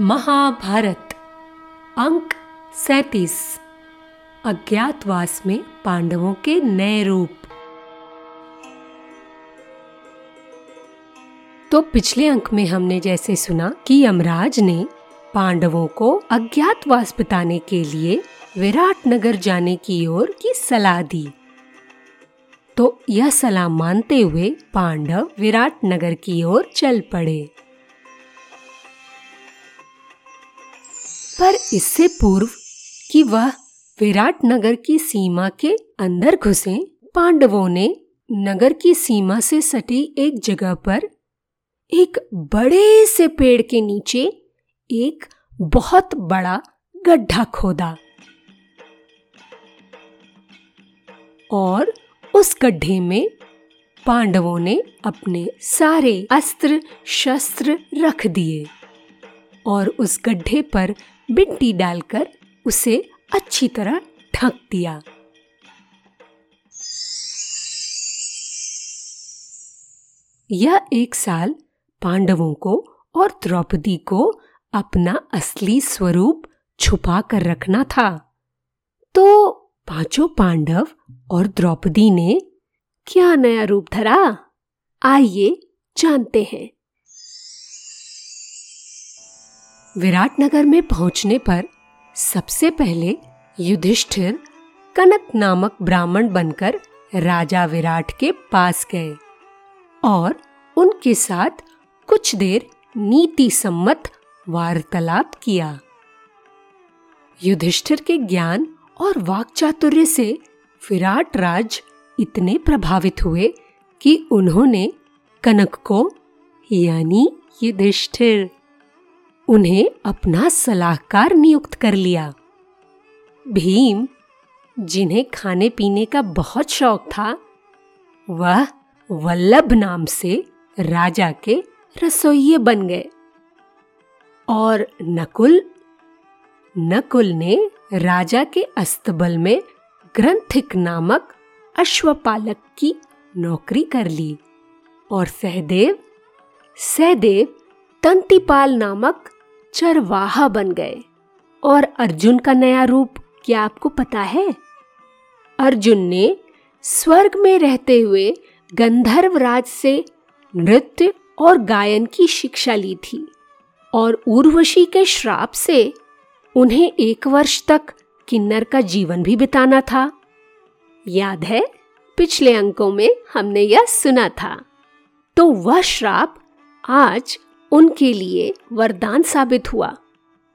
महाभारत, अंक सैतीस, अज्ञातवास में पांडवों के नए रूप। तो पिछले अंक में हमने जैसे सुना कि यमराज ने पांडवों को अज्ञातवास बिताने के लिए विराट नगर जाने की ओर की सलाह दी। तो यह सलाह मानते हुए पांडव विराट नगर की ओर चल पड़े। पर इससे पूर्व कि वह विराट नगर की सीमा के अंदर घुसे, पांडवों ने नगर की सीमा से सटी एक जगह पर एक बड़े से पेड़ के नीचे एक बहुत बड़ा गड्ढा खोदा और उस गड्ढे में पांडवों ने अपने सारे अस्त्र शस्त्र रख दिए और उस गड्ढे पर मिट्टी डालकर उसे अच्छी तरह ढक दिया। यह एक साल पांडवों को और द्रौपदी को अपना असली स्वरूप छुपा कर रखना था। तो पाँचों पांडव और द्रौपदी ने, क्या नया रूप धरा? आइए जानते हैं। विराटनगर में पहुँचने पर सबसे पहले युधिष्ठिर कनक नामक ब्राह्मण बनकर राजा विराट के पास गए और उनके साथ कुछ देर नीति सम्मत वार्तालाप किया। युधिष्ठिर के ज्ञान और वाक्चातुर्य से विराट राज इतने प्रभावित हुए कि उन्होंने कनक को, यानी युधिष्ठिर उन्हें अपना सलाहकार नियुक्त कर लिया। भीम, जिन्हें खाने पीने का बहुत शौक था, वह वल्लभ नाम से राजा के रसोइये बन गए। और नकुल नकुल ने राजा के अस्तबल में ग्रंथिक नामक अश्वपालक की नौकरी कर ली। और सहदेव सहदेव तंतिपाल नामक चरवाहा बन गए। और अर्जुन का नया रूप क्या आपको पता है? अर्जुन ने स्वर्ग में रहते हुए गंधर्व राज से नृत्य और गायन की शिक्षा ली थी और उर्वशी के श्राप से उन्हें एक वर्ष तक किन्नर का जीवन भी बिताना था। याद है, पिछले अंकों में हमने यह सुना था। तो वह श्राप आज उनके लिए वरदान साबित हुआ।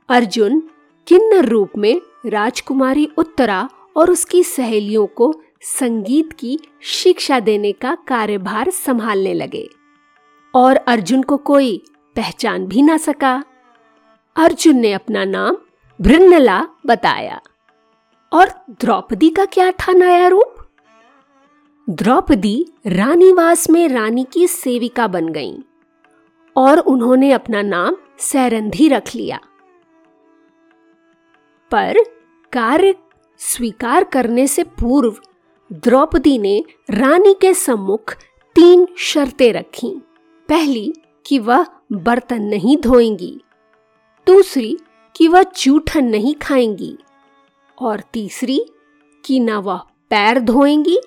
अर्जुन किन्नर रूप में राजकुमारी उत्तरा और उसकी सहेलियों को संगीत की शिक्षा देने का कार्यभार संभालने लगे और अर्जुन को कोई पहचान भी ना सका। अर्जुन ने अपना नाम भृन्नला बताया। और द्रौपदी का क्या था नया रूप? द्रौपदी रानीवास में रानी की सेविका बन गईं। और उन्होंने अपना नाम सैरंधी रख लिया। पर कार्य स्वीकार करने से पूर्व द्रौपदी ने रानी के सम्मुख तीन शर्तें रखी। पहली, कि वह बर्तन नहीं धोएँगी। दूसरी, कि वह जूठन नहीं खाएँगी। और तीसरी, कि न वह पैर धोएँगी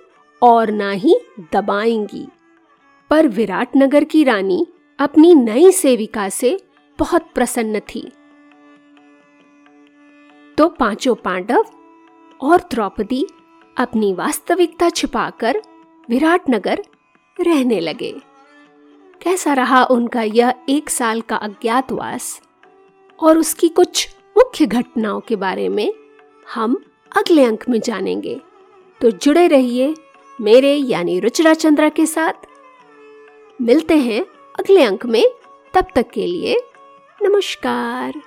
और ना ही दबाएँगी। पर विराटनगर की रानी अपनी नई सेविका से बहुत प्रसन्न थी। तो पाँचों पांडव और द्रौपदी अपनी वास्तविकता छिपाकर विराटनगर रहने लगे। कैसा रहा उनका यह एक साल का अज्ञातवास और उसकी कुछ मुख्य घटनाओं के बारे में हम अगले अंक में जानेंगे। तो जुड़े रहिए मेरे यानी रुचिरा चंद्रा के साथ। मिलते हैं अगले अंक में तब तक के लिए नमस्कार।